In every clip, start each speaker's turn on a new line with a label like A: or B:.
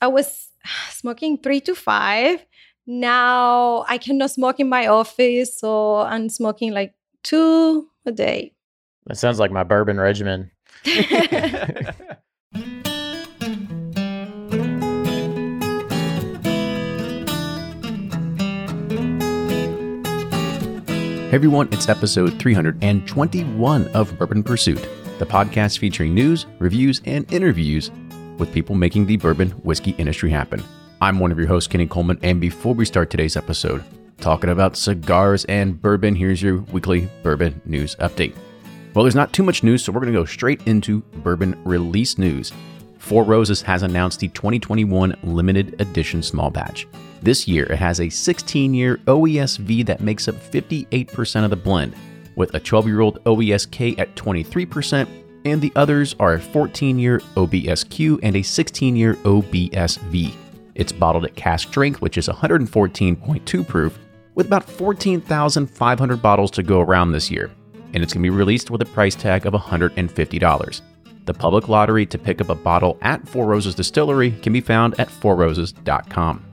A: I was smoking three to five. Now I cannot smoke in my office, so I'm smoking like two a day.
B: That sounds like my bourbon regimen.
C: Hey everyone, it's episode 321 of Bourbon Pursuit, the podcast featuring news, reviews, and interviews with people making the bourbon whiskey industry happen. I'm one of your hosts, Kenny Coleman, and before we start today's episode, talking about cigars and bourbon, here's your weekly bourbon news update. Well, there's not too much news, so we're going to go straight into bourbon release news. Four Roses has announced the 2021 limited edition small batch. This year, it has a 16 year OESV that makes up 58% of the blend, with a 12 year old OESK at 23%, and the others are a 14 year OBSQ and a 16 year OBSV. It's bottled at cask strength, which is 114.2 proof, with about 14,500 bottles to go around this year, and it's going to be released with a price tag of $150. The public lottery to pick up a bottle at Four Roses Distillery can be found at fourroses.com.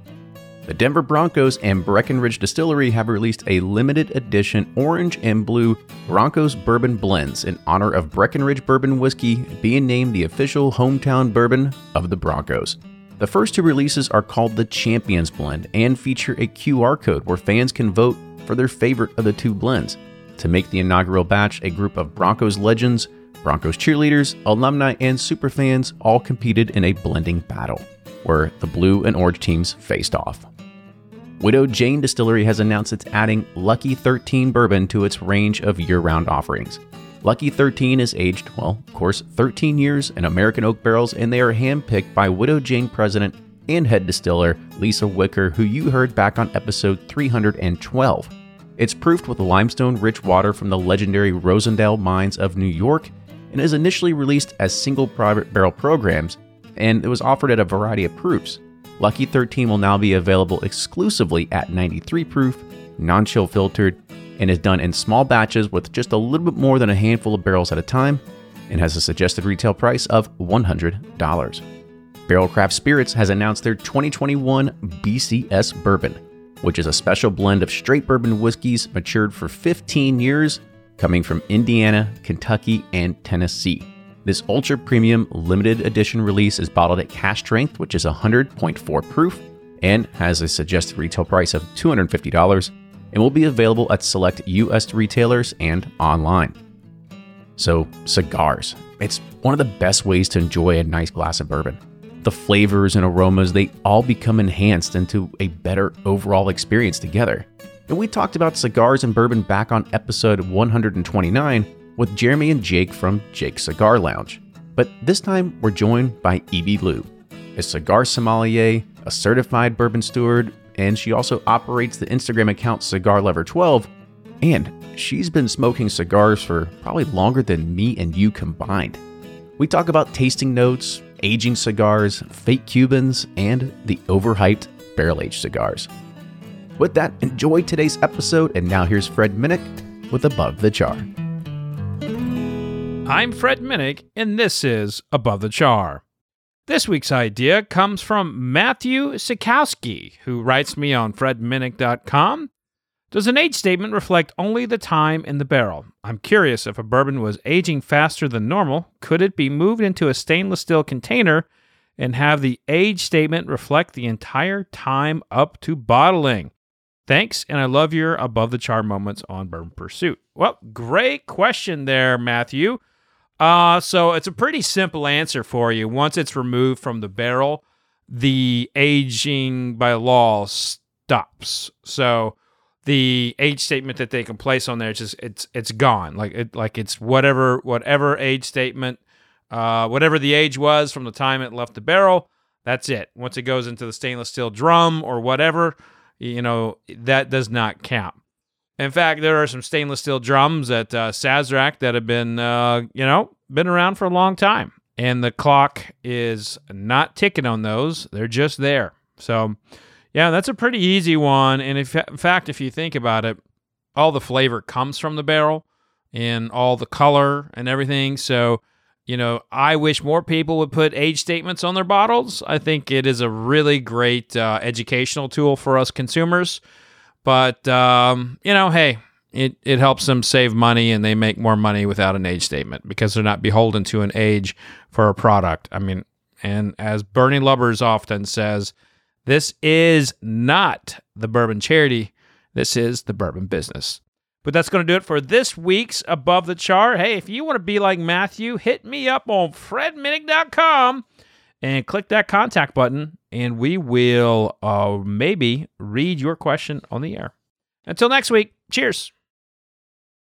C: The Denver Broncos and Breckenridge Distillery have released a limited edition orange and blue Broncos bourbon blends in honor of Breckenridge Bourbon Whiskey being named the official hometown bourbon of the Broncos. The first two releases are called the Champions Blend and feature a QR code where fans can vote for their favorite of the two blends. To make the inaugural batch, a group of Broncos legends, Broncos cheerleaders, alumni, and superfans all competed in a blending battle, where the blue and orange teams faced off. Widow Jane Distillery has announced it's adding Lucky 13 bourbon to its range of year round offerings. Lucky 13 is aged, well, of course, 13 years in American oak barrels, and they are handpicked by Widow Jane president and head distiller Lisa Wicker, who you heard back on episode 312. It's proofed with limestone rich water from the legendary Rosendale mines of New York and is initially released as single private barrel programs, and it was offered at a variety of proofs. Lucky 13 will now be available exclusively at 93 proof, non chill filtered, and is done in small batches with just a little bit more than a handful of barrels at a time, and has a suggested retail price of $100. Barrel Craft Spirits has announced their 2021 BCS Bourbon, which is a special blend of straight bourbon whiskeys matured for 15 years, coming from Indiana, Kentucky, and Tennessee. This ultra premium limited edition release is bottled at cask strength, which is 100.4 proof, and has a suggested retail price of $250 and will be available at select US retailers and online. So, cigars. It's one of the best ways to enjoy a nice glass of bourbon. The flavors and aromas, they all become enhanced into a better overall experience together. And we talked about cigars and bourbon back on episode 129 with Jeremy and Jake from Jake Cigar Lounge. But this time we're joined by Evie Liu, a cigar sommelier, a certified bourbon steward, and she also operates the Instagram account Cigar Lover 12. And she's been smoking cigars for probably longer than me and you combined. We talk about tasting notes, aging cigars, fake Cubans, and the overhyped barrel aged cigars. With that, enjoy today's episode, and now here's Fred Minnick with Above the Char.
D: I'm Fred Minnick, and this is Above the Char. This week's idea comes from Matthew Sikowski, who writes me on fredminnick.com. Does an age statement reflect only the time in the barrel? I'm curious if a bourbon was aging faster than normal, could it be moved into a stainless steel container and have the age statement reflect the entire time up to bottling? Thanks, and I love your above the char moments on Bourbon Pursuit. Well, great question there, Matthew. Uh, so it's a pretty simple answer for you. Once it's removed from the barrel, the aging by law stops. So the age statement that they can place on there, it's just it's it's gone. Like it like it's whatever whatever age statement, uh, whatever the age was from the time it left the barrel. That's it. Once it goes into the stainless steel drum or whatever, you know that does not count. In fact, there are some stainless steel drums at uh, Sazerac that have been, uh, you know, been around for a long time, and the clock is not ticking on those; they're just there. So, yeah, that's a pretty easy one. And if, in fact, if you think about it, all the flavor comes from the barrel, and all the color and everything. So, you know, I wish more people would put age statements on their bottles. I think it is a really great uh, educational tool for us consumers. But um, you know, hey, it it helps them save money and they make more money without an age statement because they're not beholden to an age for a product. I mean, and as Bernie Lubbers often says, this is not the bourbon charity. This is the bourbon business. But that's going to do it for this week's Above the Char. Hey, if you want to be like Matthew, hit me up on fredminnick.com and click that contact button, and we will uh, maybe read your question on the air. Until next week, cheers.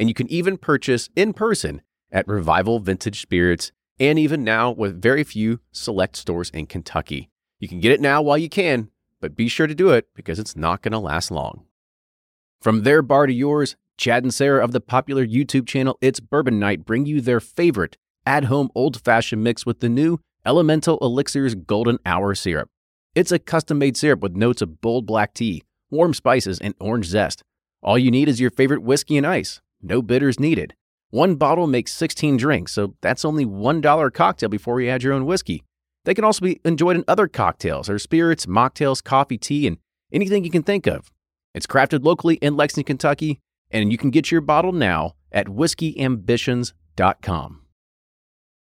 C: and you can even purchase in person at Revival Vintage Spirits, and even now with very few select stores in Kentucky. You can get it now while you can, but be sure to do it because it's not going to last long. From their bar to yours, Chad and Sarah of the popular YouTube channel It's Bourbon Night bring you their favorite at home old fashioned mix with the new Elemental Elixirs Golden Hour Syrup. It's a custom made syrup with notes of bold black tea, warm spices, and orange zest. All you need is your favorite whiskey and ice. No bitters needed. One bottle makes 16 drinks, so that's only $1 a cocktail before you add your own whiskey. They can also be enjoyed in other cocktails or spirits, mocktails, coffee, tea, and anything you can think of. It's crafted locally in Lexington, Kentucky, and you can get your bottle now at whiskeyambitions.com.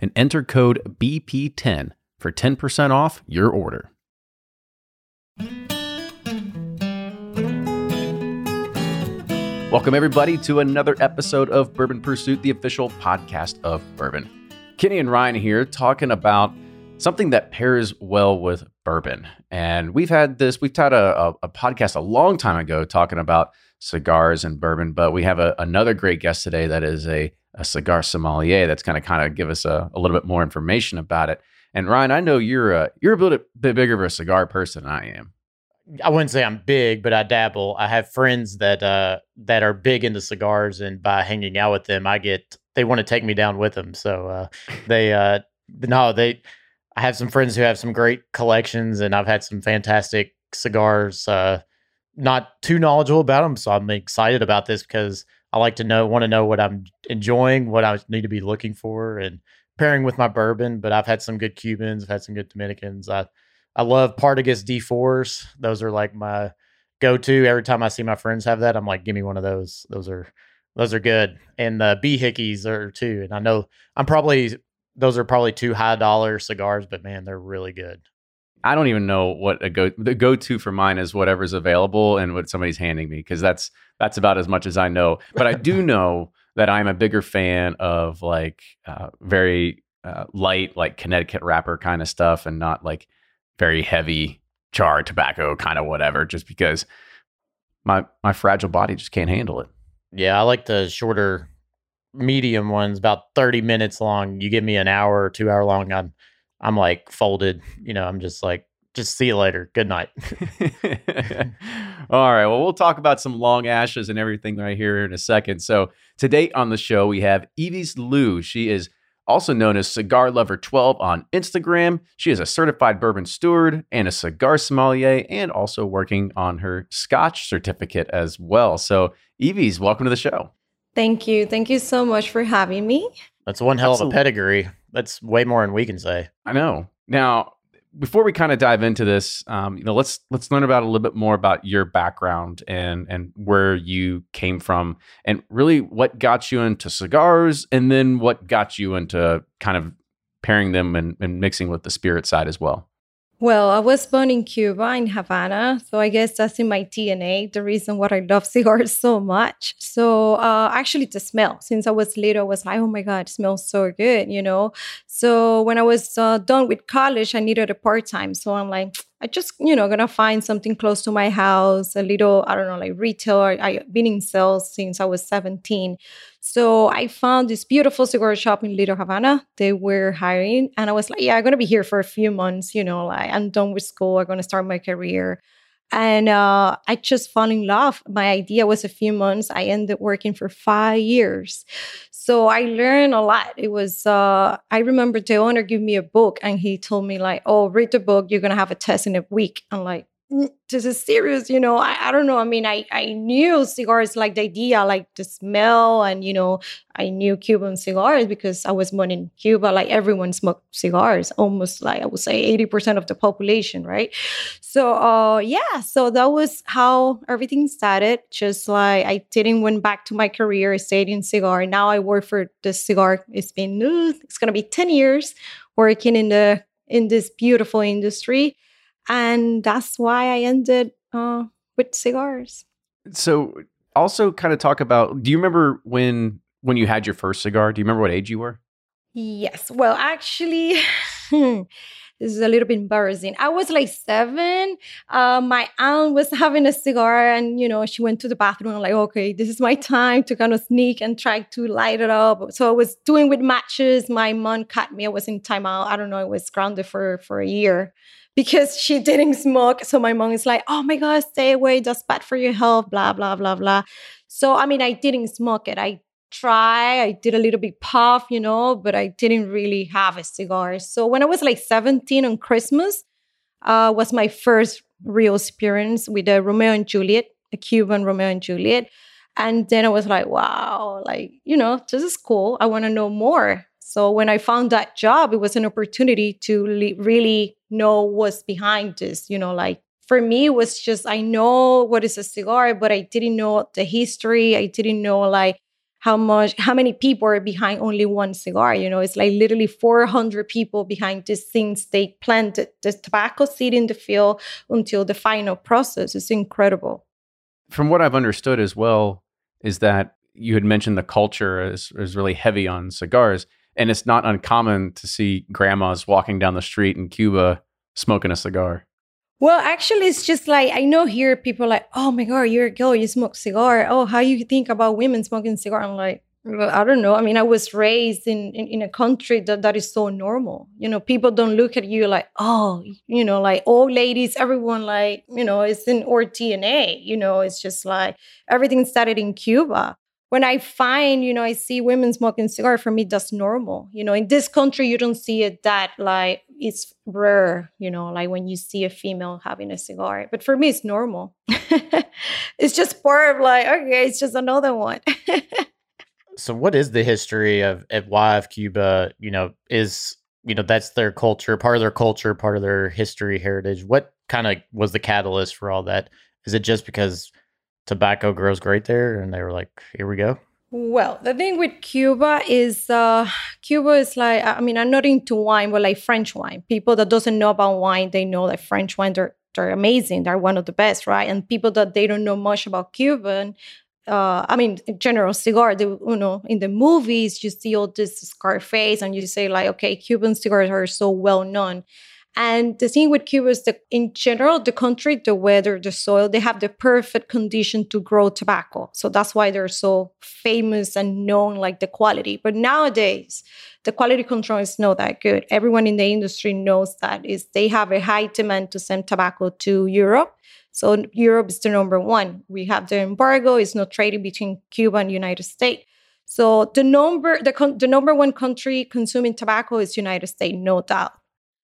C: and enter code BP10 for 10% off your order. Welcome, everybody, to another episode of Bourbon Pursuit, the official podcast of bourbon. Kenny and Ryan here talking about something that pairs well with bourbon. And we've had this, we've had a, a, a podcast a long time ago talking about cigars and bourbon, but we have a, another great guest today that is a, a cigar sommelier that's going to kind of give us a, a little bit more information about it. And Ryan, I know you're a, you're a bit, bit bigger of a cigar person than I am.
B: I wouldn't say I'm big, but I dabble. I have friends that uh that are big into cigars, and by hanging out with them, I get they want to take me down with them. So uh, they uh no they I have some friends who have some great collections, and I've had some fantastic cigars. Uh, not too knowledgeable about them, so I'm excited about this because I like to know, want to know what I'm enjoying, what I need to be looking for, and pairing with my bourbon. But I've had some good Cubans, I've had some good Dominicans. I I love Partagas D4s. Those are like my go to. Every time I see my friends have that, I'm like, give me one of those. Those are those are good. And uh, the Behikes are too. And I know I'm probably those are probably two high dollar cigars, but man, they're really good.
C: I don't even know what a go the go to for mine is whatever's available and what somebody's handing me because that's that's about as much as I know. But I do know that I'm a bigger fan of like uh, very uh, light, like Connecticut wrapper kind of stuff, and not like very heavy char tobacco kind of whatever. Just because my my fragile body just can't handle it.
B: Yeah, I like the shorter, medium ones, about thirty minutes long. You give me an hour or two hour long, I'm I'm like folded. You know, I'm just like just see you later. Good night.
C: All right. Well, we'll talk about some long ashes and everything right here in a second. So, today on the show, we have Evie's Liu. She is also known as Cigar Lover 12 on Instagram. She is a certified bourbon steward and a cigar sommelier, and also working on her Scotch certificate as well. So, Evie's, welcome to the show.
A: Thank you. Thank you so much for having me.
B: That's one hell
C: Absolutely.
B: of a pedigree. That's way more than we can say.
C: I know. Now, before we kind of dive into this, um, you know, let's let's learn about a little bit more about your background and and where you came from, and really what got you into cigars, and then what got you into kind of pairing them and, and mixing with the spirit side as well.
A: Well, I was born in Cuba, in Havana. So I guess that's in my DNA, the reason why I love cigars so much. So uh, actually, the smell, since I was little, I was like, oh my God, it smells so good, you know? So when I was uh, done with college, I needed a part time. So I'm like, I just, you know, gonna find something close to my house, a little, I don't know, like retail. I, I've been in sales since I was 17. So I found this beautiful cigar shop in Little Havana. They were hiring, and I was like, "Yeah, I'm gonna be here for a few months. You know, like I'm done with school. I'm gonna start my career." And uh, I just fell in love. My idea was a few months. I ended up working for five years. So I learned a lot. It was, uh, I remember the owner gave me a book and he told me, like, oh, read the book. You're going to have a test in a week. I'm like, "Mm, this is serious, you know. I, I don't know. I mean, I, I knew cigars like the idea, like the smell, and you know, I knew Cuban cigars because I was born in Cuba. Like everyone smoked cigars, almost like I would say 80% of the population, right? So uh yeah, so that was how everything started. Just like I didn't went back to my career, I stayed in cigar. Now I work for the cigar. It's been it's gonna be 10 years working in the in this beautiful industry and that's why I ended uh, with cigars.
C: So, also kind of talk about. Do you remember when when you had your first cigar? Do you remember what age you were?
A: Yes. Well, actually, this is a little bit embarrassing. I was like seven. Uh, my aunt was having a cigar, and you know, she went to the bathroom. I'm like, okay, this is my time to kind of sneak and try to light it up. So I was doing with matches. My mom caught me. I was in timeout. I don't know. I was grounded for for a year because she didn't smoke. So my mom is like, oh my God, stay away. That's bad for your health, blah, blah, blah, blah. So, I mean, I didn't smoke it. I try, I did a little bit puff, you know, but I didn't really have a cigar. So when I was like 17 on Christmas, uh, was my first real experience with a Romeo and Juliet, a Cuban Romeo and Juliet. And then I was like, wow, like, you know, this is cool. I want to know more. So when I found that job, it was an opportunity to le- really know what's behind this. You know, like for me, it was just I know what is a cigar, but I didn't know the history. I didn't know like how much, how many people are behind only one cigar. You know, it's like literally 400 people behind this things. They planted the tobacco seed in the field until the final process. It's incredible.
C: From what I've understood as well, is that you had mentioned the culture is, is really heavy on cigars. And it's not uncommon to see grandmas walking down the street in Cuba smoking a cigar.
A: Well, actually, it's just like I know here people like, oh my god, you're a girl, you smoke cigar. Oh, how you think about women smoking cigar? I'm like, I don't know. I mean, I was raised in, in in a country that that is so normal. You know, people don't look at you like, oh, you know, like old ladies. Everyone like, you know, it's in our DNA. You know, it's just like everything started in Cuba when I find, you know, I see women smoking cigar, for me, that's normal. You know, in this country, you don't see it that like it's rare, you know, like when you see a female having a cigar. But for me, it's normal. it's just part of like, okay, it's just another one.
B: So, what is the history of, of why of Cuba? You know, is you know that's their culture, part of their culture, part of their history, heritage. What kind of was the catalyst for all that? Is it just because tobacco grows great there, and they were like, "Here we go"?
A: Well, the thing with Cuba is uh, Cuba is like I mean I'm not into wine, but like French wine. People that doesn't know about wine, they know that French wine they're they're amazing. They're one of the best, right? And people that they don't know much about Cuban, uh, I mean, in general, cigar. You know, in the movies, you see all this Scarface, and you say like, okay, Cuban cigars are so well known. And the thing with Cuba is that in general, the country, the weather, the soil, they have the perfect condition to grow tobacco. So that's why they're so famous and known like the quality. But nowadays, the quality control is not that good. Everyone in the industry knows that is they have a high demand to send tobacco to Europe. So Europe is the number one. We have the embargo, it's not trading between Cuba and United States. So the number the the number one country consuming tobacco is United States, no doubt.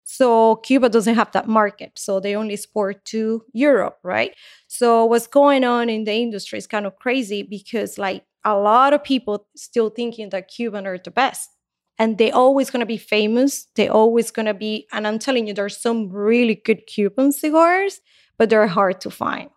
A: So Cuba doesn't have that market. So they only export to Europe, right? So what's going on in the industry is kind of crazy because like a lot of people still thinking that Cuban are the best. And they're always gonna be famous. They're always gonna be, and I'm telling you, there's some really good Cuban cigars, but they're hard to find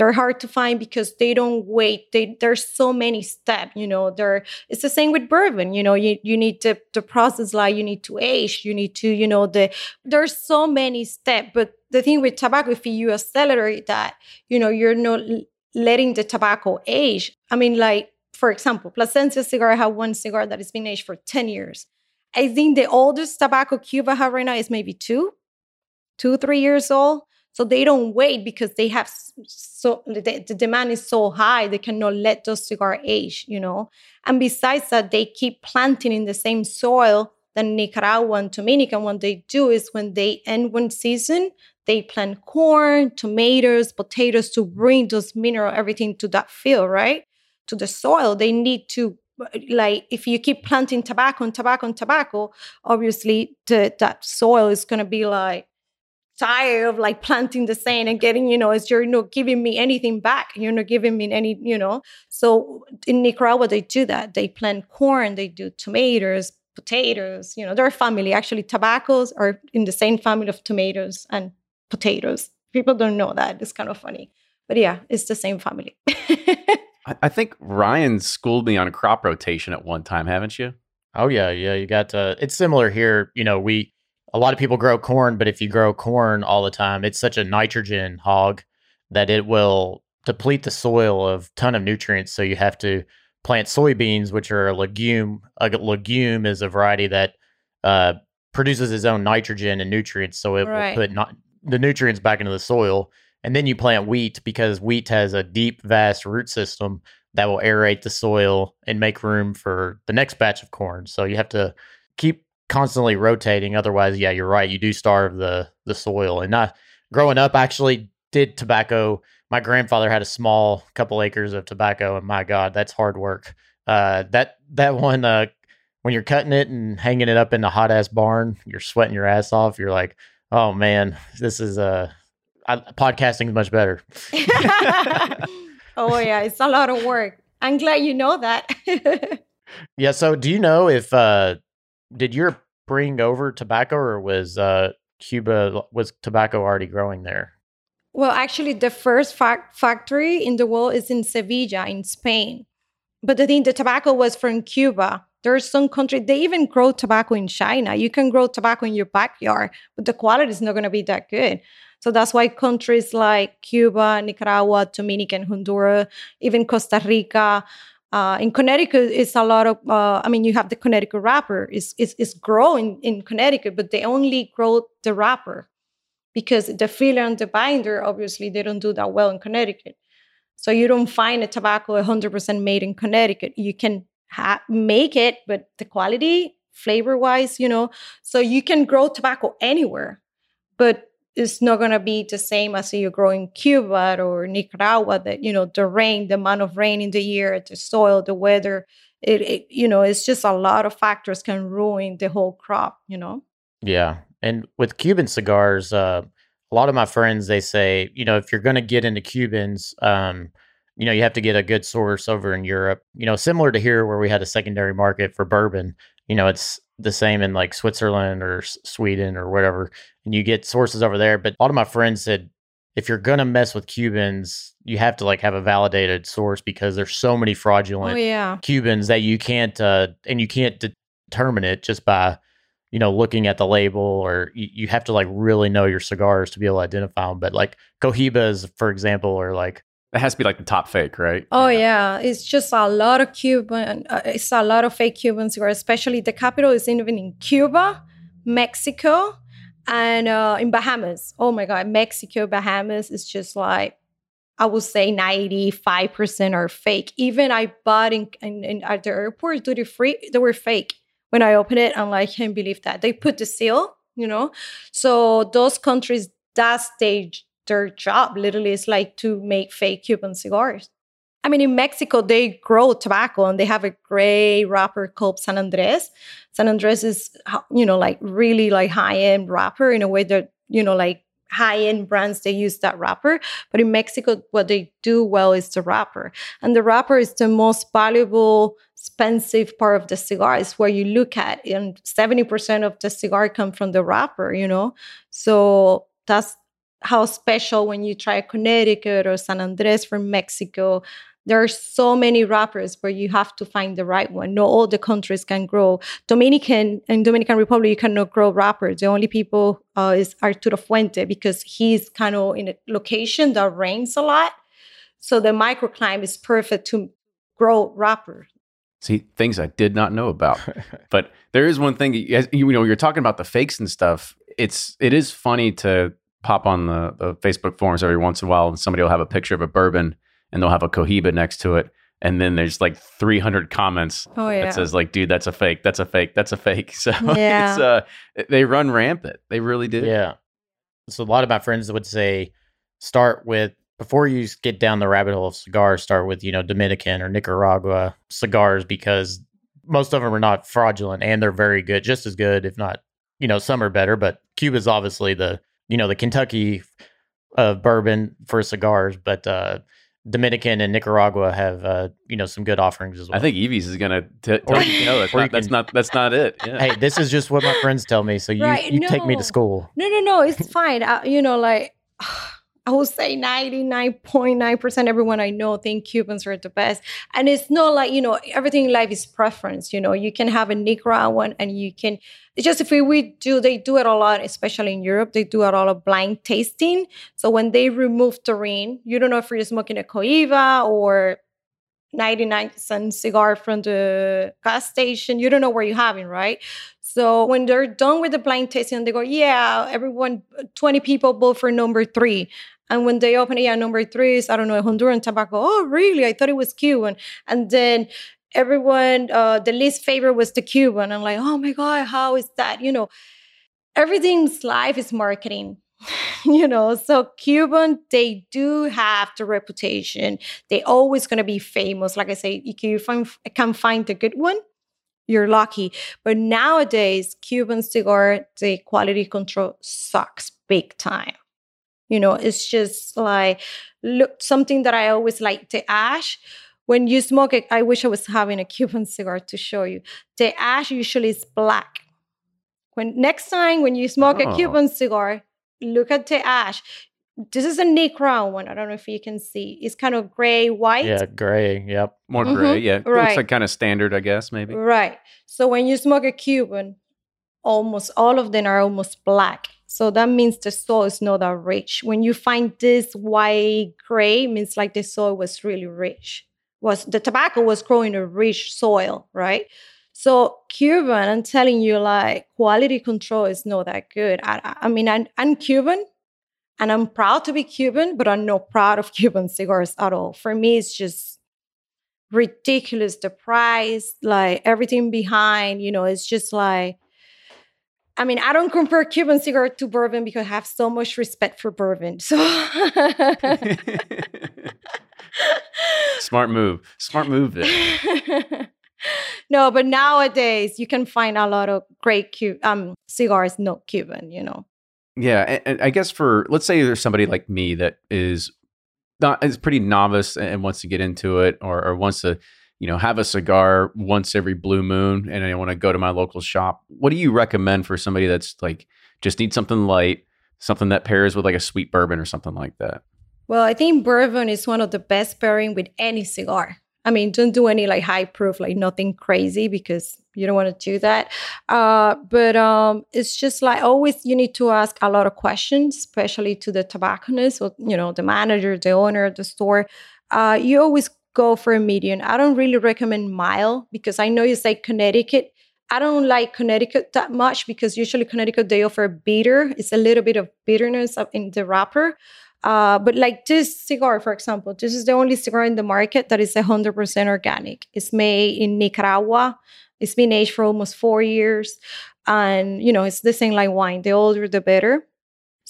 A: they're hard to find because they don't wait. They there's so many steps you know there it's the same with bourbon you know you, you need to the process like you need to age you need to you know the there's so many steps but the thing with tobacco if you accelerate that you know you're not letting the tobacco age. I mean like for example plasencia cigar i have one cigar that has been aged for 10 years. I think the oldest tobacco cuba have right now is maybe two two three years old so they don't wait because they have so the, the demand is so high they cannot let those cigar age, you know. And besides that, they keep planting in the same soil that Nicaragua and Dominican. What they do is when they end one season, they plant corn, tomatoes, potatoes to bring those mineral everything to that field, right? To the soil. They need to like if you keep planting tobacco and tobacco and tobacco, obviously the, that soil is gonna be like tired of like planting the sand and getting, you know, as you're not giving me anything back. You're not giving me any, you know. So in Nicaragua, they do that. They plant corn, they do tomatoes, potatoes, you know, they're a family. Actually, tobaccos are in the same family of tomatoes and potatoes. People don't know that. It's kind of funny. But yeah, it's the same family.
C: I think Ryan schooled me on crop rotation at one time, haven't you?
B: Oh yeah, yeah. You got uh, it's similar here. You know, we a lot of people grow corn, but if you grow corn all the time, it's such a nitrogen hog that it will deplete the soil of ton of nutrients. So you have to plant soybeans, which are a legume. A legume is a variety that uh, produces its own nitrogen and nutrients, so it right. will put not, the nutrients back into the soil. And then you plant wheat because wheat has a deep, vast root system that will aerate the soil and make room for the next batch of corn. So you have to keep constantly rotating. Otherwise, yeah, you're right. You do starve the the soil. And I, growing up, I actually did tobacco. My grandfather had a small couple acres of tobacco, and my God, that's hard work. Uh, that that one, uh, when you're cutting it and hanging it up in the hot ass barn, you're sweating your ass off. You're like, oh man, this is uh, I, podcasting is much better.
A: oh yeah, it's a lot of work. I'm glad you know that.
B: yeah. So, do you know if uh, did Europe bring over tobacco, or was uh, Cuba was tobacco already growing there?
A: Well, actually, the first fa- factory in the world is in Sevilla, in Spain. But the thing, the tobacco was from Cuba. There are some countries, they even grow tobacco in China. You can grow tobacco in your backyard, but the quality is not going to be that good. So that's why countries like Cuba, Nicaragua, Dominican, Honduras, even Costa Rica, uh, in Connecticut, it's a lot of. Uh, I mean, you have the Connecticut wrapper. is it's, it's growing in Connecticut, but they only grow the wrapper because the filler and the binder, obviously, they don't do that well in Connecticut. So you don't find a tobacco 100% made in Connecticut. You can ha- make it, but the quality, flavor wise, you know, so you can grow tobacco anywhere. But it's not going to be the same as you grow in Cuba or Nicaragua. That you know the rain, the amount of rain in the year, the soil, the weather. It, it you know it's just a lot of factors can ruin the whole crop. You know.
B: Yeah, and with Cuban cigars, uh, a lot of my friends they say you know if you're going to get into Cubans. Um, you know, you have to get a good source over in Europe. You know, similar to here where we had a secondary market for bourbon. You know, it's the same in like Switzerland or Sweden or whatever, and you get sources over there. But a lot of my friends said if you're gonna mess with Cubans, you have to like have a validated source because there's so many fraudulent
A: oh, yeah.
B: Cubans that you can't uh, and you can't determine it just by you know looking at the label or you, you have to like really know your cigars to be able to identify them. But like Cohibas, for example, or like
C: it has to be like the top fake, right?
A: Oh yeah, yeah. it's just a lot of Cuban. Uh, it's a lot of fake Cubans, or especially the capital is even in Cuba, Mexico, and uh, in Bahamas. Oh my God, Mexico, Bahamas is just like I would say ninety five percent are fake. Even I bought in, in, in, at the airport duty free, they were fake. When I opened it, I'm like, I can't believe that they put the seal. You know, so those countries that stage their job literally is like to make fake Cuban cigars. I mean, in Mexico, they grow tobacco and they have a great wrapper called San Andres. San Andres is, uh, you know, like really like high end wrapper in a way that, you know, like high end brands, they use that wrapper. But in Mexico, what they do well is the wrapper. And the wrapper is the most valuable, expensive part of the cigar. Is where you look at, and 70% of the cigar come from the wrapper, you know? So that's how special when you try Connecticut or San Andres from Mexico there are so many wrappers but you have to find the right one. Not all the countries can grow. Dominican and Dominican Republic, you cannot grow wrappers. The only people uh, is Arturo Fuente because he's kind of in a location that rains a lot. So the microclimate is perfect to grow wrapper.
C: See, things I did not know about. but there is one thing, you know, you're talking about the fakes and stuff. It's, it is funny to pop on the, the Facebook forums every once in a while and somebody will have a picture of a bourbon and they'll have a Cohiba next to it. And then there's like 300 comments
A: oh, yeah.
C: that says like, dude, that's a fake. That's a fake. That's a fake. So yeah. it's, uh, they run rampant. They really do.
B: Yeah. So a lot of my friends would say, start with, before you get down the rabbit hole of cigars, start with, you know, Dominican or Nicaragua cigars because most of them are not fraudulent and they're very good, just as good, if not, you know, some are better. But Cuba's obviously the, you know, the Kentucky of uh, bourbon for cigars. But, uh, Dominican and Nicaragua have uh, you know some good offerings as well.
C: I think Evies is gonna t- tell you no, that's, not, that's not that's not it.
B: Yeah. Hey, this is just what my friends tell me. So you right, you no. take me to school.
A: No, no, no, it's fine. I, you know, like I would say 99.9% everyone I know think Cubans are the best. And it's not like, you know, everything in life is preference. You know, you can have a Nicaraguan and you can, it's just if we do, they do it a lot, especially in Europe, they do a lot of blind tasting. So when they remove terpene, you don't know if you're smoking a Cohiba or 99 cent cigar from the gas station. You don't know where you're having, right? So when they're done with the blind tasting, they go, yeah, everyone, 20 people vote for number three. And when they open it, yeah, number three is, I don't know, Honduran tobacco. Oh, really? I thought it was Cuban. And then everyone, uh, the least favorite was the Cuban. I'm like, oh my God, how is that? You know, everything's life is marketing. you know, so Cuban, they do have the reputation. They always gonna be famous. Like I say, if you find, can find a good one, you're lucky. But nowadays, Cuban cigar, the quality control sucks big time. You know, it's just like look something that I always like the ash. When you smoke it, I wish I was having a Cuban cigar to show you. The ash usually is black. When next time when you smoke oh. a Cuban cigar, look at the ash this is a Nicaraguan one. I don't know if you can see. It's kind of gray, white.
B: Yeah, gray. Yep.
C: More mm-hmm. gray. Yeah. It looks like kind of standard, I guess, maybe.
A: Right. So when you smoke a Cuban, almost all of them are almost black. So that means the soil is not that rich. When you find this white gray, means like the soil was really rich. Was the tobacco was growing a rich soil, right? So Cuban, I'm telling you, like quality control is not that good. I, I mean, I'm, I'm Cuban, and I'm proud to be Cuban, but I'm not proud of Cuban cigars at all. For me, it's just ridiculous. The price, like everything behind, you know, it's just like, I mean, I don't compare Cuban cigar to bourbon because I have so much respect for bourbon. So
C: smart move. Smart move there.
A: no, but nowadays you can find a lot of great Cu- um, cigars not Cuban, you know.
C: Yeah, and, and, I guess for let's say there's somebody like me that is not is pretty novice and wants to get into it, or, or wants to, you know, have a cigar once every blue moon, and I want to go to my local shop. What do you recommend for somebody that's like just needs something light, something that pairs with like a sweet bourbon or something like that?
A: Well, I think bourbon is one of the best pairing with any cigar. I mean, don't do any like high proof, like nothing crazy because you don't want to do that. Uh, but um, it's just like always, you need to ask a lot of questions, especially to the tobacconist or you know the manager, the owner of the store. Uh, you always go for a medium. I don't really recommend mile because I know you say Connecticut. I don't like Connecticut that much because usually Connecticut they offer bitter. It's a little bit of bitterness in the wrapper. Uh, but like this cigar, for example, this is the only cigar in the market that is 100% organic. It's made in Nicaragua. It's been aged for almost four years. And, you know, it's the same like wine. The older, the better.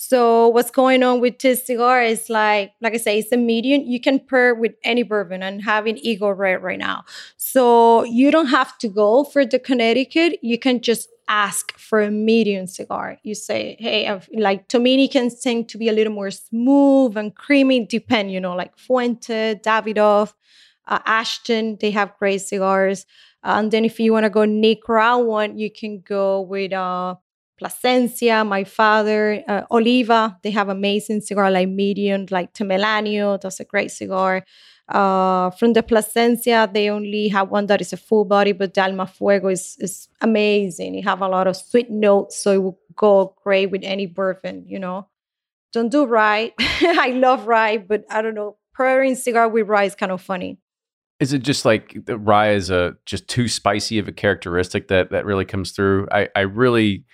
A: So what's going on with this cigar is like, like I say, it's a medium. You can pair with any bourbon and having Eagle Rare right now. So you don't have to go for the Connecticut. You can just ask for a medium cigar. You say, hey, I've, like Dominicans tend to be a little more smooth and creamy, depend, you know, like Fuente, Davidoff, uh, Ashton, they have great cigars. And then if you want to go Nicaraguan, you can go with uh, Plasencia, my father, uh, Oliva. They have amazing cigar like medium, like Temelanio. That's a great cigar. Uh, from the Plasencia, they only have one that is a full body, but the Alma Fuego is, is amazing. It have a lot of sweet notes, so it will go great with any bourbon, you know. Don't do rye. I love rye, but I don't know. Pairing cigar with rye is kind of funny.
C: Is it just like the rye is a just too spicy of a characteristic that that really comes through? I I really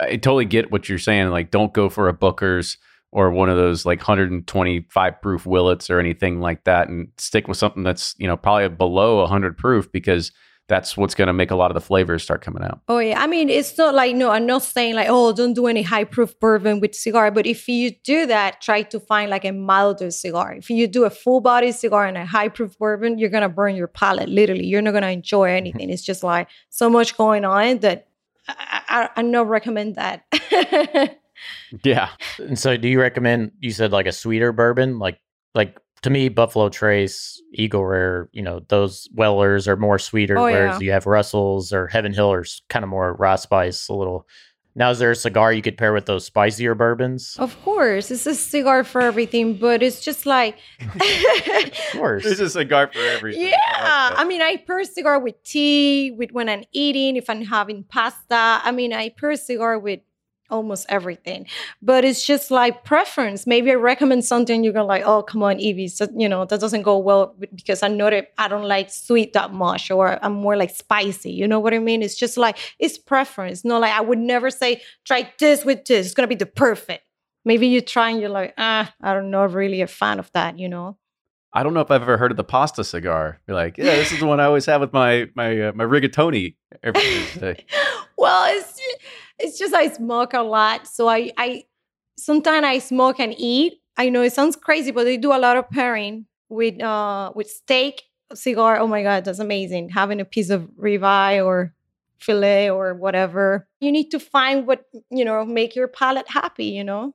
C: I totally get what you're saying. Like, don't go for a Booker's or one of those like 125 proof Willets or anything like that, and stick with something that's you know probably below 100 proof because that's what's going to make a lot of the flavors start coming out.
A: Oh yeah, I mean it's not like no, I'm not saying like oh don't do any high proof bourbon with cigar, but if you do that, try to find like a milder cigar. If you do a full body cigar and a high proof bourbon, you're gonna burn your palate. Literally, you're not gonna enjoy mm-hmm. anything. it's just like so much going on that I, I, I not recommend that.
C: yeah.
B: And so, do you recommend? You said like a sweeter bourbon, like like to me, Buffalo Trace, Eagle Rare, you know, those Wellers are more sweeter,
A: Oh,
B: whereas
A: yeah.
B: you have Russells or Heaven Hill are kind of more raw spice, a little. Now, is there a cigar you could pair with those spicier bourbons?
A: of course, it's a cigar for everything, but it's just like
B: Of course.
C: it's a cigar for everything.
A: Yeah,
C: I like
A: I
C: that.
A: mean, I pair cigar with tea, with when I'm eating, if I'm having pasta. I mean, I pair cigar with almost everything. But it's just like preference. Maybe I recommend something you're gonna like, oh, come on, Evie. So, you know, that doesn't go well because I know that I don't like sweet that much, or I'm more like spicy. You know what I mean? It's just like it's preference. No, like I would never say try this with this. It's gonna be the perfect. Maybe you try and you're like, ah, I don't know, really a fan of that, you know.
C: I don't know if I've ever heard of the pasta cigar. You're like, yeah, this is the one I always have with my my uh, my rigatoni every Tuesday.
A: well, it's it's just I smoke a lot, so I I sometimes I smoke and eat. I know it sounds crazy, but they do a lot of pairing with uh with steak, cigar. Oh my god, that's amazing! Having a piece of ribeye or fillet or whatever. You need to find what you know make your palate happy. You know.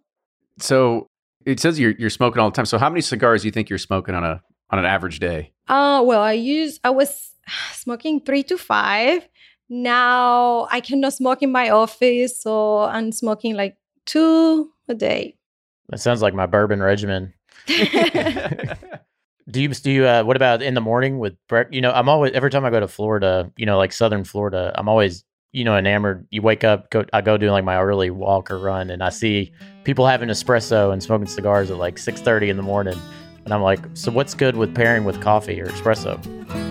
C: So it says you're you're smoking all the time. So how many cigars do you think you're smoking on a on an average day?
A: Uh, well, I use I was smoking three to five. Now I cannot smoke in my office, so I'm smoking like two a day.
B: That sounds like my bourbon regimen. Do you do you uh, what about in the morning with breakfast? You know, I'm always every time I go to Florida, you know, like Southern Florida, I'm always you know enamored. You wake up, go I go doing like my early walk or run, and I see people having espresso and smoking cigars at like six thirty in the morning, and I'm like, so what's good with pairing with coffee or espresso?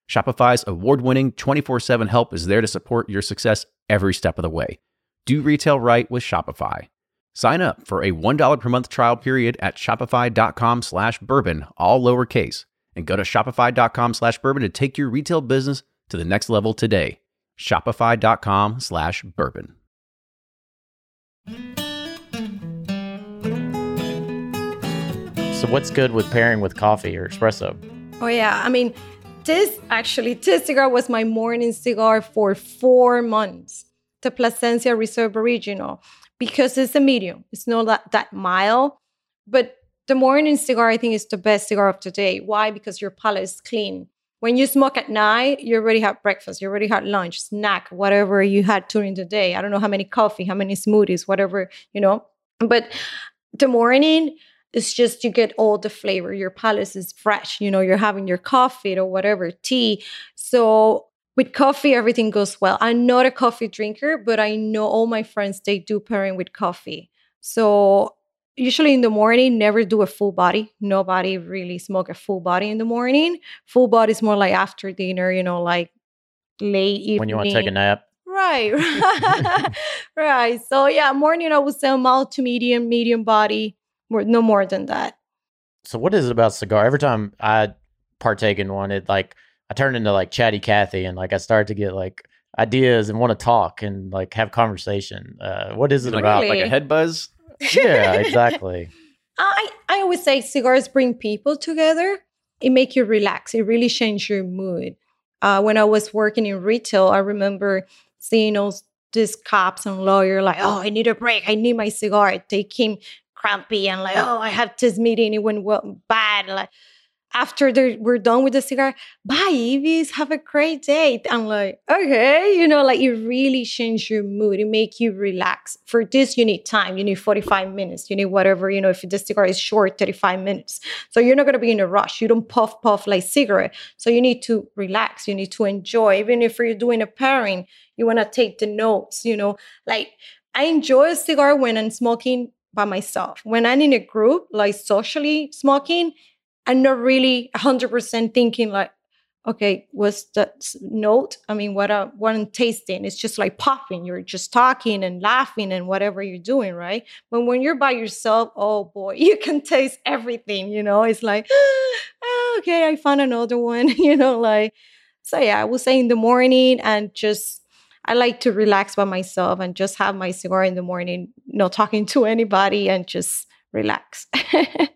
C: Shopify's award winning 24 7 help is there to support your success every step of the way. Do retail right with Shopify. Sign up for a $1 per month trial period at shopify.com slash bourbon, all lowercase, and go to shopify.com slash bourbon to take your retail business to the next level today. Shopify.com slash bourbon.
B: So what's good with pairing with coffee or espresso?
A: Oh yeah, I mean, this actually this cigar was my morning cigar for four months. The Plasencia Reserve Original because it's a medium. It's not that, that mild, but the morning cigar I think is the best cigar of the day. Why? Because your palate is clean. When you smoke at night, you already had breakfast, you already had lunch, snack, whatever you had during the day. I don't know how many coffee, how many smoothies, whatever, you know. But the morning, it's just you get all the flavor. Your palate is fresh. You know, you're having your coffee or whatever, tea. So with coffee, everything goes well. I'm not a coffee drinker, but I know all my friends they do pairing with coffee. So usually in the morning, never do a full body. Nobody really smoke a full body in the morning. Full body is more like after dinner, you know, like late evening.
B: When you want to take a nap.
A: Right. right. So yeah, morning I would say mild to medium, medium body more, no more than that.
B: So what is it about cigar? Every time I partake in one, it like I turn into like chatty Cathy and like I start to get like ideas and want to talk and like have conversation. Uh, what is it
C: Like,
B: about?
C: like a head buzz?
B: yeah, exactly.
A: I I always say cigars bring people together. It make you relax. It really change your mood. Uh, when I was working in retail, I remember seeing all these cops and lawyer like, oh, I need a break. I need my cigar. They came crampy and like, oh, I have this meeting. It went well, bad. Like after they we're done with the cigar, bye, Evies. Have a great day. I'm like, okay, you know, like it really changed your mood. It make you relax. For this, you need time. You need 45 minutes. You need whatever, you know, if the cigar is short, 35 minutes. So you're not gonna be in a rush. You don't puff puff like cigarette. So you need to relax. You need to enjoy. Even if you're doing a pairing, you wanna take the notes, you know, like I enjoy a cigar when I'm smoking by myself. When I'm in a group, like socially smoking, I'm not really 100% thinking like, okay, what's that note? I mean, what, I, what I'm tasting? It's just like popping. You're just talking and laughing and whatever you're doing, right? But when you're by yourself, oh boy, you can taste everything, you know? It's like, "Ah, okay, I found another one, you know, like, so yeah, I would say in the morning and just, I like to relax by myself and just have my cigar in the morning, not talking to anybody and just relax.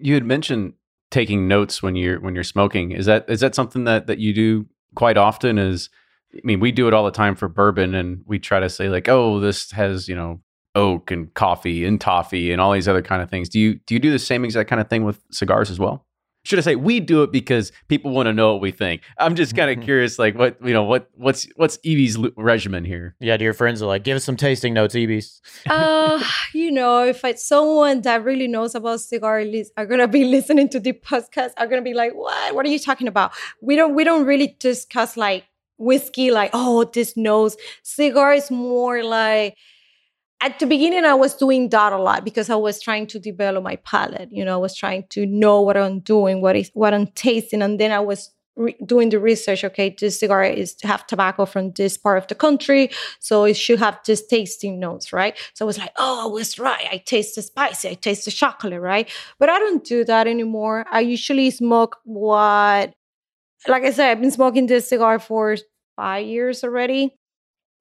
C: You had mentioned taking notes when you're when you're smoking. Is that is that something that that you do quite often? Is I mean, we do it all the time for bourbon, and we try to say like, oh, this has you know oak and coffee and toffee and all these other kind of things. Do you do you do the same exact kind of thing with cigars as well? Should I say we do it because people want to know what we think? I'm just kind of curious, like what you know, what what's what's Evie's l- regimen here?
B: Yeah, dear friends are like, give us some tasting notes, Ebis.
A: uh, you know, if it's someone that really knows about cigar lis- are gonna be listening to the podcast, are gonna be like, "What? What are you talking about?" We don't we don't really discuss like whiskey, like, "Oh, this nose. Cigar is more like. At the beginning, I was doing that a lot because I was trying to develop my palate. You know, I was trying to know what I'm doing, what is what I'm tasting, and then I was re- doing the research. Okay, this cigar is have tobacco from this part of the country, so it should have this tasting notes, right? So I was like, oh, I was right. I taste the spicy, I taste the chocolate, right? But I don't do that anymore. I usually smoke what, like I said, I've been smoking this cigar for five years already.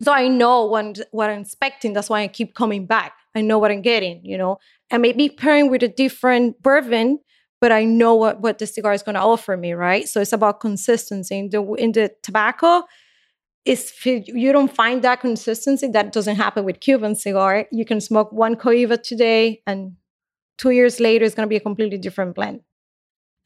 A: So I know what, what I'm expecting. That's why I keep coming back. I know what I'm getting, you know. I may be pairing with a different bourbon, but I know what, what the cigar is going to offer me, right? So it's about consistency. In the, in the tobacco, is you don't find that consistency, that doesn't happen with Cuban cigar. You can smoke one Cohiba today, and two years later, it's going to be a completely different blend.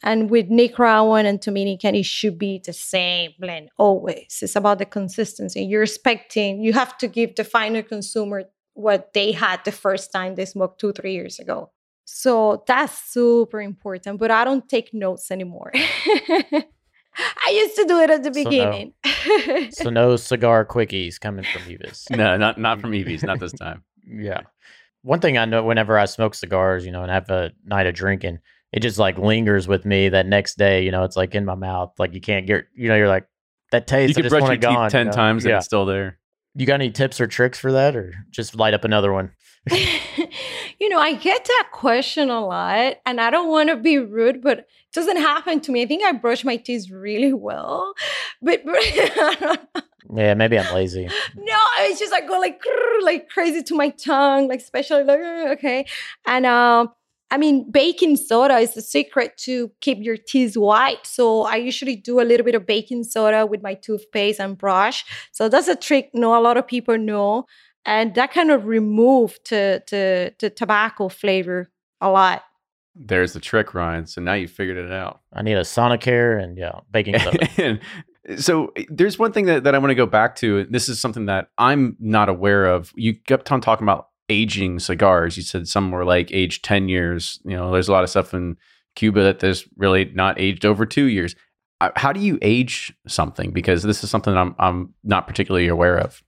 A: And with Nicaraguan and Dominican, it should be the same blend always. It's about the consistency. You're expecting, you have to give the final consumer what they had the first time they smoked two, three years ago. So that's super important, but I don't take notes anymore. I used to do it at the
B: So no.
A: beginning.
B: So no cigar quickies coming from Ebis.
C: No, not not from Evie's, not this time.
B: Yeah. One thing I know whenever I smoke cigars, you know, and have a night of drinking, it just like lingers with me that next day, you know, it's like in my mouth. Like you can't get, you know, you're like, that taste,
C: You
B: I
C: can
B: just
C: brush your teeth
B: gone.
C: ten
B: you know?
C: times and
B: Yeah.
C: it's still there.
B: You got any tips or tricks for that or just light up another one?
A: you know, I get that question a lot, and I don't want to be rude, but it doesn't happen to me. I think I brush my teeth really well, but, but
B: yeah, maybe I'm lazy.
A: No, it's just I go like like crazy to my tongue, like especially like okay, and um. I mean, baking soda is the secret to keep your teeth white. So I usually do a little bit of baking soda with my toothpaste and brush. So that's a trick no a lot of people know and that kind of removed to to the tobacco flavor a lot.
C: There's the trick, Ryan. So now you figured it out.
B: I need a Sonicare and yeah, baking soda.
C: and so eh, there's one thing that, that I want to go back to. This is something that I'm not aware of. You kept on talking about aging cigars. You said some were like aged 10 years. You know, there's a lot of stuff in Cuba that is really not aged over two years. Uh, how do you age something? Because this is something I'm I'm not particularly aware of.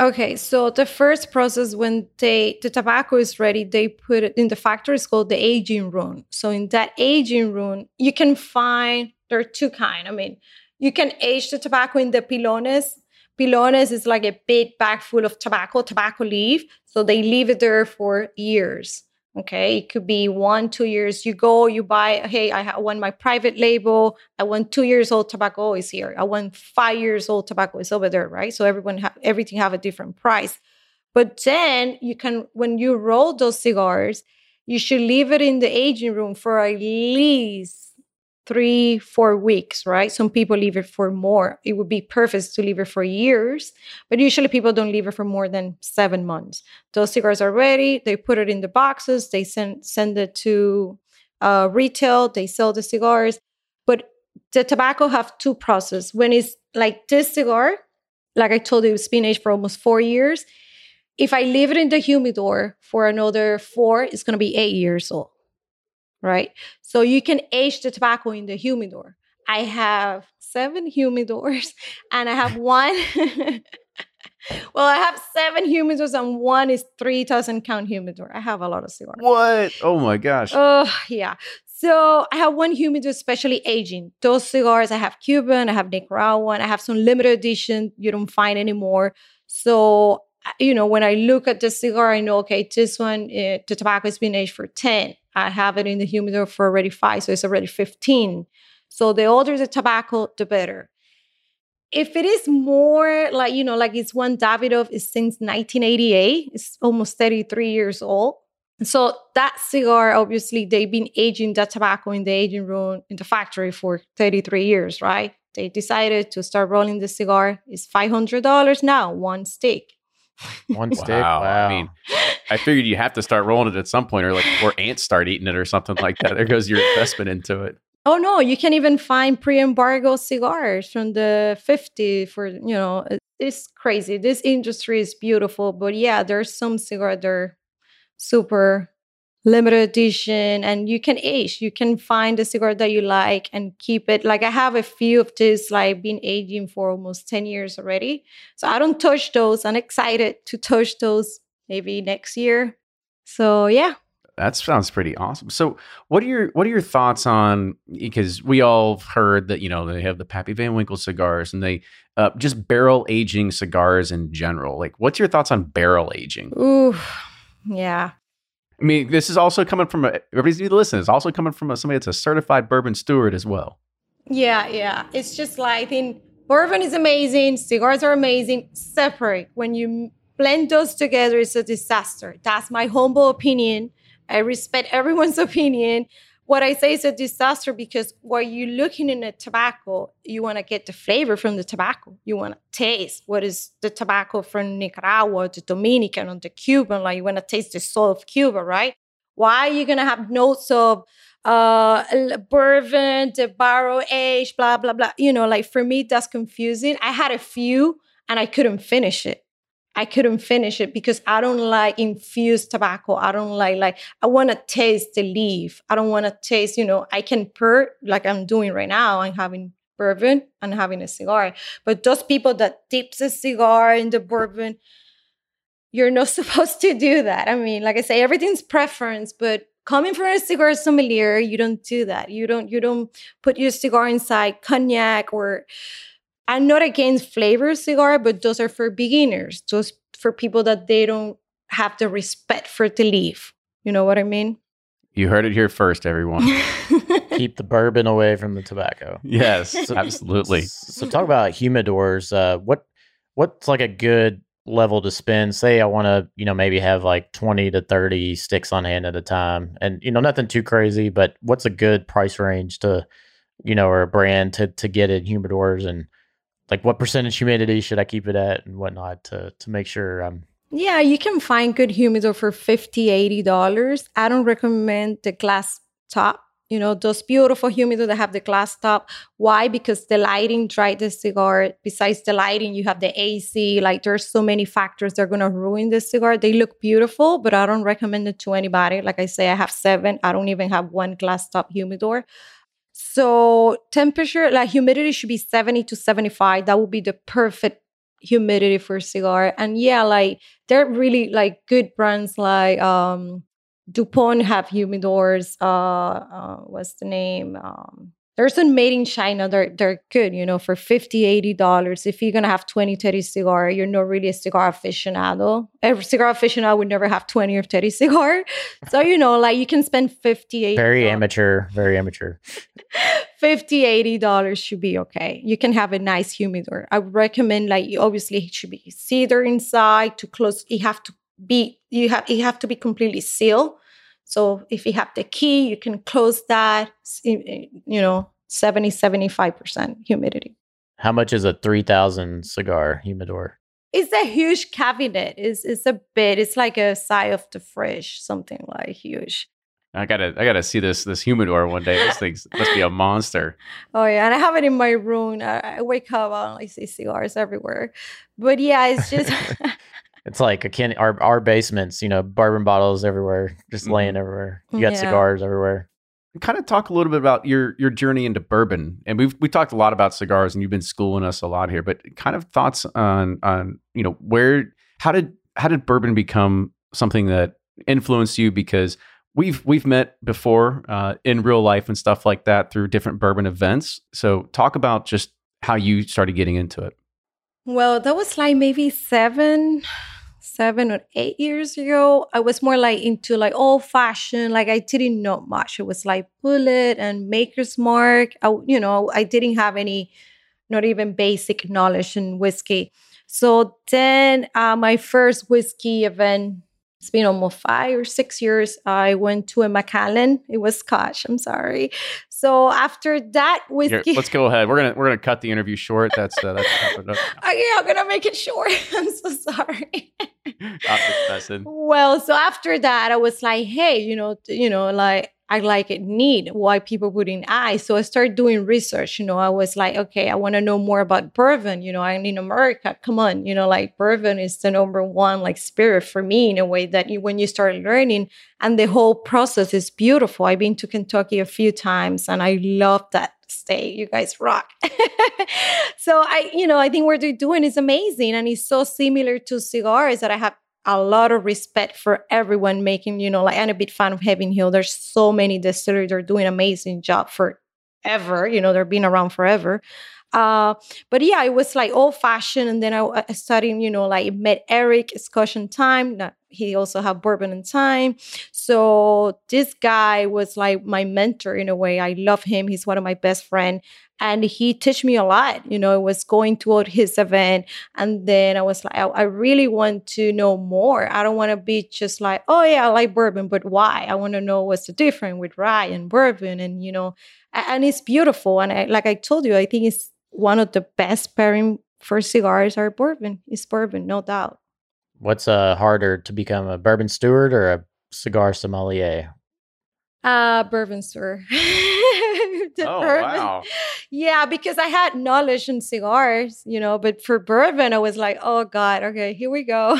A: Okay, so the first process when they the tobacco is ready, they put it in the factory. It's called the aging room. So in that aging room, you can find there are two kind. I mean, you can age the tobacco in the pilones. Pilones is like a big bag full of tobacco, tobacco leaf. So they leave it there for years. Okay, it could be one, two years. You go, you buy, hey, I want my private label. I want two years old tobacco is here. I want five years old tobacco is over there, right? So everyone have everything have a different price. But then you can, when you roll those cigars, you should leave it in the aging room for at least three, four weeks, right? Some people leave it for more. It would be perfect to leave it for years, but usually people don't leave it for more than seven months. Those cigars are ready. They put it in the boxes. They send send it to uh, retail. They sell the cigars, but the tobacco have two process. When it's like this cigar, like I told you, it's been aged for almost four years. If I leave it in the humidor for another four, it's going to be eight years old right? So you can age the tobacco in the humidor. I have seven humidors and I have one. well, I have seven humidors and one is 3,000 count humidor. I have a lot of cigars.
C: What? Oh my gosh.
A: Oh, yeah. So I have one humidor, especially aging. Those cigars, I have Cuban, I have Nicaraguan, I have some limited edition you don't find anymore. So you know, when I look at the cigar, I know, okay, this one, uh, the tobacco has been aged for 10. I have it in the humidor for already five, so it's already 15. So the older the tobacco, the better. If it is more like, you know, like it's one Davidoff is since 1988, it's almost 33 years old. So that cigar, obviously, they've been aging that tobacco in the aging room in the factory for 33 years, right? They decided to start rolling the cigar. It's $500 now, one stick.
B: One stick. Wow.
C: wow. I mean, I figured you have to start rolling it at some point, or like, or ants start eating it, or something like that. There goes your investment into it.
A: Oh no, you can even find pre-embargo cigars from the 50 for you know. It's crazy. This industry is beautiful, but yeah, there's some cigar that are super limited edition and you can age. You can find a cigar that you like and keep it. Like i have a few of these like been aging for almost 10 years already. So i don't touch those. I'm excited to touch those maybe next year. So yeah.
C: That sounds pretty awesome. So what are your what are your thoughts on because we all heard that you know they have the pappy van winkle cigars and they uh, just barrel aging cigars in general. Like what's your thoughts on barrel aging?
A: Ooh yeah
C: I mean, this is also coming from a, everybody's listen. It's also coming from a, somebody that's a certified bourbon steward as well.
A: Yeah, yeah. It's just like I think bourbon is amazing, cigars are amazing. Separate when you blend those together, it's a disaster. That's my humble opinion. I respect everyone's opinion what I say is a disaster because while you're looking in a tobacco, you want to get the flavor from the tobacco. You want to taste what is the tobacco from Nicaragua, the Dominican, or the Cuban. Like you want to taste the soul of Cuba, right? Why are you gonna have notes of uh bourbon, the barrel age, blah blah blah? You know, like for me, that's confusing. I had a few and I couldn't finish it. I couldn't finish it because I don't like infused tobacco. I don't like like I want to taste the leaf. I don't want to taste, you know, I can purr like I'm doing right now. I'm having bourbon and having a cigar. But those people that dips a cigar in the bourbon, you're not supposed to do that. I mean, like I say, everything's preference, but coming from a cigar sommelier, you don't do that. You don't you don't put your cigar inside cognac or I'm not against flavor cigar, but those are for beginners. Those for people that they don't have the respect for the leaf. You know what I mean?
C: You heard it here first, everyone.
B: Keep the bourbon away from the tobacco.
C: yes,
B: So-
C: absolutely.
B: So talk about humidors. Uh, what what's like a good level to spend? Say I want to, you know, maybe have like twenty to thirty sticks on hand at a time, and you know, nothing too crazy. But what's a good price range to, you know, or a brand to to get in humidors, and like what percentage humidity should I keep it at, and whatnot to to make sure I'm
A: Yeah, you can find good humidor for 50 $80. I don't recommend the glass top. You know, those beautiful humidor that have the glass top. Why? Because the lighting dry the cigar. Besides the lighting, you have the AC. Like there's so many factors that are gonna ruin the cigar. They look beautiful, but I don't recommend it to anybody. Like I say, I have seven. I don't even have one glass top humidor. So temperature, like humidity should be 70 to 75. That would be the perfect humidity for a cigar. And yeah, like they're really like good brands like um DuPont have humidors. Uh, uh what's the name? Um there's some made in China. They're they're good, you know, for 50 80 dollars. If you're gonna have 20, 30 cigar, you're not really a cigar aficionado. Every cigar aficionado would never have 20 or 30 cigar. So, you know, like you can spend 50,
B: very amateur, very amateur.
A: 50 80 dollars should be okay you can have a nice humidor i would recommend like you obviously it should be cedar inside to close you have to be you have you have to be completely sealed so if you have the key you can close that you know 70 75% humidity
B: How much is a three thousand cigar humidor?
A: it's a huge cabinet it's, it's a bit it's like a size of the fridge something like huge
C: I gotta, I gotta see this, this humidor one day. This thing must be a monster.
A: Oh yeah, and I have it in my room. I, I wake up and I see cigars everywhere. But yeah, it's just
B: It's like a can our our basements, you know, bourbon bottles everywhere, just
C: Mhm.
B: laying everywhere. You got
A: Yeah.
B: cigars everywhere.
C: kind of talk a little bit about your your journey into bourbon and we've we talked a lot about cigars and you've been schooling us a lot here but kind of thoughts on on you know where how did how did bourbon become something that influenced you because we've we've met before uh, in real life and stuff like that through different bourbon events so talk about just how you started getting into it
A: well, that was like maybe seven, seven or eight years ago. I was more like into like old fashioned. Like I didn't know much. It was like Bulleit and Maker's Mark. I, you know, I didn't have any, not even basic knowledge in whiskey. So then, uh, my first whiskey event. It's been almost five or six years. I went to a Macallan. It was Scotch. I'm sorry. So after that
C: Here, let's go ahead we're gonna we're gonna cut the interview short that's uh, that's
A: Okay, I'm gonna make it short. I'm so sorry.
C: I'm just messing.
A: well, so after that, I was like, hey, you know, you know, like I like it neat why people wouldn't I. So I started doing research. You know, I was like, okay, I want to know more about bourbon. You know, I'm in America. Come on, you know, like bourbon is the number one like spirit for me in a way that you when you start learning and the whole process is beautiful. I've been to Kentucky a few times and I love that state. You guys rock. so I, you know, I think what they're doing is amazing and it's so similar to cigars that I have a lot of respect for everyone making, you know, like I'm a big fan of Heaven Hill. There's so many distilleries are doing amazing job forever. You know, they're been around forever. Uh, but yeah, it was like old fashioned. And then I, I studied, you know, like met Eric, Scotch and Time. He also have bourbon and time. So this guy was like my mentor in a way. I love him. He's one of my best friend. And he taught me a lot. You know, it was going toward his event. And then I was like, I, I really want to know more. I don't want to be just like, oh yeah, I like bourbon, but why? I want to know what's the difference with rye and bourbon. And you know, and it's beautiful. And I, like I told you, I think it's one of the best pairing for cigars are bourbon. It's bourbon, no doubt.
B: What's uh harder to become a bourbon steward or a cigar sommelier?
A: Uh bourbon store.
C: Oh
A: bourbon-
C: wow.
A: Yeah, because I had knowledge in cigars, you know, but for bourbon, I was like, oh God, okay, here we go.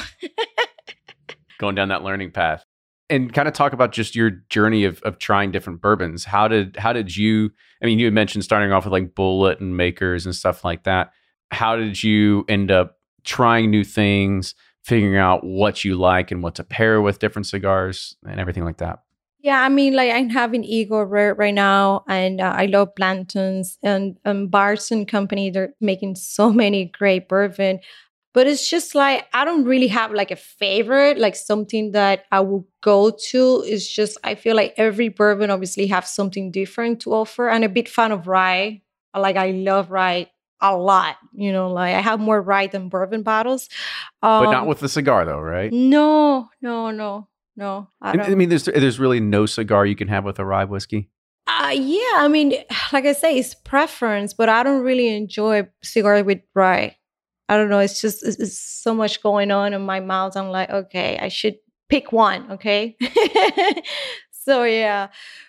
C: going down that learning path. And kind of talk about just your journey of, of trying different bourbons. How did how did you i mean you had mentioned starting off with like Bulleit and makers and stuff like that. How did you end up trying new things figuring out what you like and what to pair with different cigars and everything like that
A: Yeah, I mean, like I'm having Eagle Rare right now, and uh, I love Blanton's and um, Bars and Company. They're making so many great bourbon. but it's just like I don't really have like a favorite, like something that I will go to. It's just I feel like every bourbon obviously have something different to offer. And I'm a big fan of rye. Like I love rye a lot. You know, like I have more rye than bourbon bottles.
C: Um, but not with the cigar though, right?
A: No, no, no, no.
C: I, I mean, there's there's really no cigar you can have with a rye whiskey.
A: Uh, yeah, I mean, like I say, it's preference, but I don't really enjoy cigar with rye. I don't know. It's just it's, it's so much going on in my mouth. I'm like, okay, I should pick one. Okay. so yeah,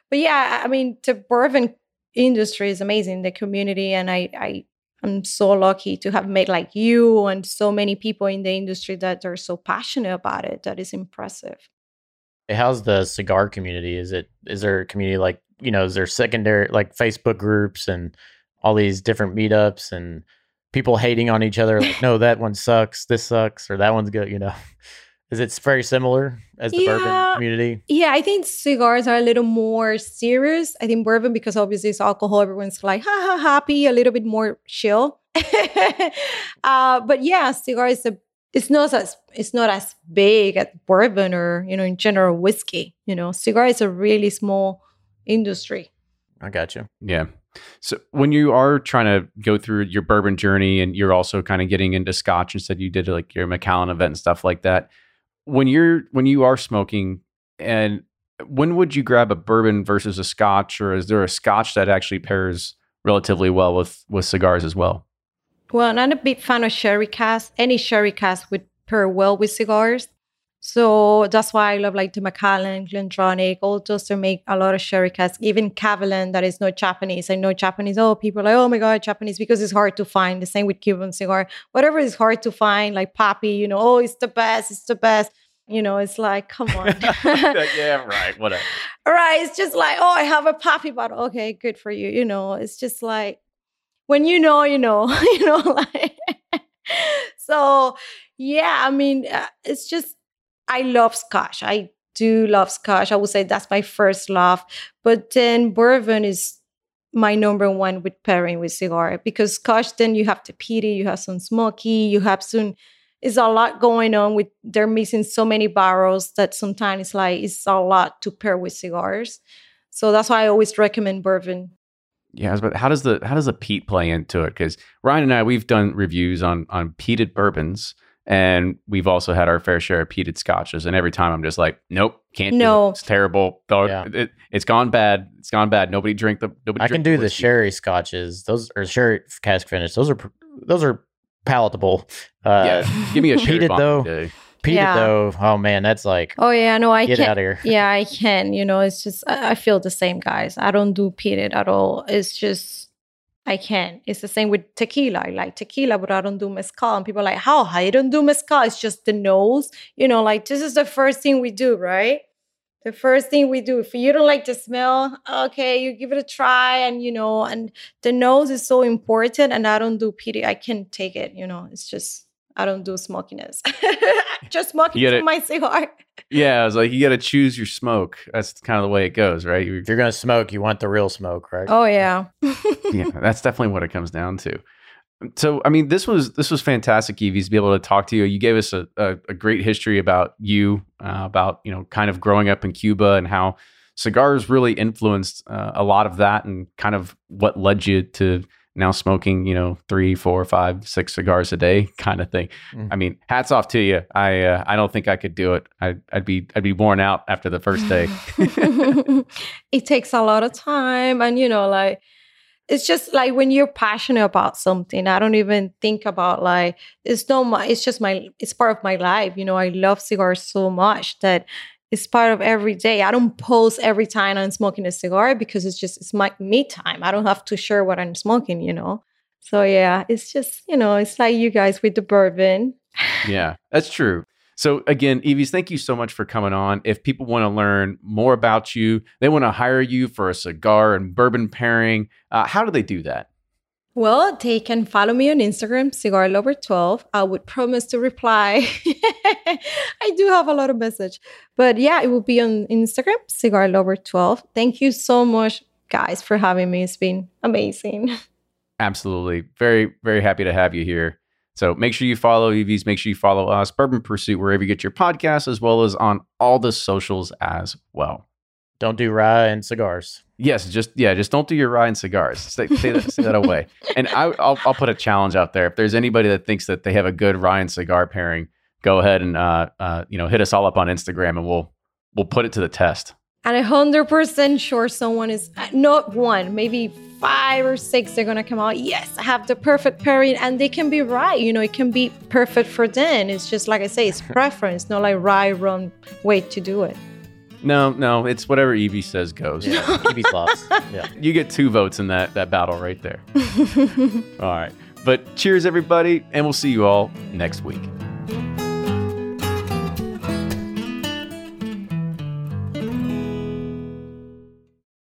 A: but yeah, I mean, the bourbon industry is amazing. The community, and I, I, I'm so lucky to have met like you and so many people in the industry that are so passionate about it. That is impressive.
B: How's the cigar community? Is it is there a community like you know? Is there secondary like Facebook groups and all these different meetups and people hating on each other like no that one sucks this sucks or that one's good you know is it very similar as the yeah, bourbon community
A: yeah i think cigars are a little more serious i think bourbon because obviously it's alcohol everyone's like ha ha happy a little bit more chill uh, but yeah cigar is a it's not as it's not as big as bourbon or you know in general whiskey you know. Cigar is a really small industry.
B: I got you
C: yeah. So when you are trying to go through your bourbon journey and you're also kind of getting into scotch and said you did like your Macallan event and stuff like that, when you're when you are smoking and when would you grab a bourbon versus a scotch or is there a scotch that actually pairs relatively well with with cigars as well?
A: Well, I'm not a big fan of sherry cask. Any sherry cask would pair well with cigars. So that's why I love like the Macallan, GlenDronach, all those to make a lot of sherry casks, even Kavalan that is not Japanese. I know Japanese, oh, people are like, oh my God, Japanese, because it's hard to find. The same with Cuban cigar. Whatever is hard to find, like Pappy, you know, oh, it's the best, it's the best. You know, it's like, come on.
C: yeah, right. Whatever.
A: Right. It's just like, oh, I have a Pappy bottle. Okay, good for you. You know, it's just like when you know, you know, you know, like so yeah, I mean, uh, it's just I love Scotch. I do love Scotch. I would say that's my first love. But then bourbon is my number one with pairing with cigar because Scotch, then you have the peaty, you have some smoky, you have some. It's a lot going on with. They're missing so many barrels that sometimes it's like it's a lot to pair with cigars. So that's why I always recommend bourbon.
C: Yeah, but how does the how does the peat play into it? Because Ryan and I we've done reviews on on peated bourbons and we've also had our fair share of peated scotches. And every time I'm just like, nope, can't no. It. It's terrible. Yeah. It, has gone bad. It's gone bad. Nobody drink the. Nobody
B: I can do the, the sherry scotches. Those are sherry cask finish. Those are those are palatable.
C: Uh, yeah, give me a peated though. Day.
B: Peated yeah. though, oh man, that's like
A: oh yeah, no, I
B: get
A: can,
B: out of here.
A: Yeah, I can. You know, it's just I, I feel the same, guys. I don't do peated at all. It's just I can't. It's the same with tequila. I like tequila, but I don't do mezcal. And people are like, how? I don't do mezcal. It's just the nose. You know, like this is the first thing we do, right? The first thing we do. If you don't like the smell, okay, you give it a try. And, you know, and the nose is so important. And I don't do peaty. I can't take it. You know, it's just I don't do smokiness. Just smoking gotta, my cigar.
C: yeah, I was like, you got to choose your smoke. That's kind of the way it goes, right?
B: You're, if you're gonna smoke, you want the real smoke, right?
A: Oh yeah.
C: yeah, that's definitely what it comes down to. So, I mean, this was this was fantastic, Evie, to be able to talk to you. You gave us a, a, a great history about you, uh, about you know, kind of growing up in Cuba and how cigars really influenced uh, a lot of that, and kind of what led you to now smoking, you know, three, four, five, six cigars a day kind of thing. Mm. I mean, hats off to you. I uh, I don't think I could do it. I'd, I'd be I'd be worn out after the first day.
A: it takes a lot of time, and you know, like it's just like when you're passionate about something. I don't even think about like it's no my. It's just my. It's part of my life. You know, I love cigars so much that it's part of every day. I don't post every time I'm smoking a cigar because it's just it's my me time. I don't have to share what I'm smoking, you know. So yeah, it's just you know, it's like you guys with the bourbon.
C: yeah, that's true. So again, Evies, thank you so much for coming on. If people want to learn more about you, they want to hire you for a cigar and bourbon pairing. Uh, how do they do that?
A: Well, they can follow me on Instagram, Cigar Lover 12. I would promise to reply. I do have a lot of message. But yeah, it will be on Instagram, Cigar Lover 12. Thank you so much, guys, for having me. It's been amazing.
C: Absolutely. Very, very happy to have you here. So make sure you follow EVs. Make sure you follow us, Bourbon Pursuit, wherever you get your podcasts, as well as on all the socials as well.
B: Don't do rye and cigars.
C: Yes, just yeah, just don't do your rye and cigars. Stay, stay, that, stay that away. And I, will I'll put a challenge out there. If there's anybody that thinks that they have a good rye and cigar pairing, go ahead and uh, uh, you know hit us all up on Instagram, and we'll we'll put it to the test.
A: And a hundred percent sure someone is uh, not one, maybe five or six. They're gonna come out. Yes, I have the perfect pairing, and they can be right. You know, it can be perfect for them. It's just like I say, it's preference, not like right, wrong way to do it.
C: No, no, it's whatever Evie says goes.
B: Yeah, Evie's lost. Yeah.
C: You get two votes in that that battle right there. all right. But cheers everybody, and we'll see you all next week.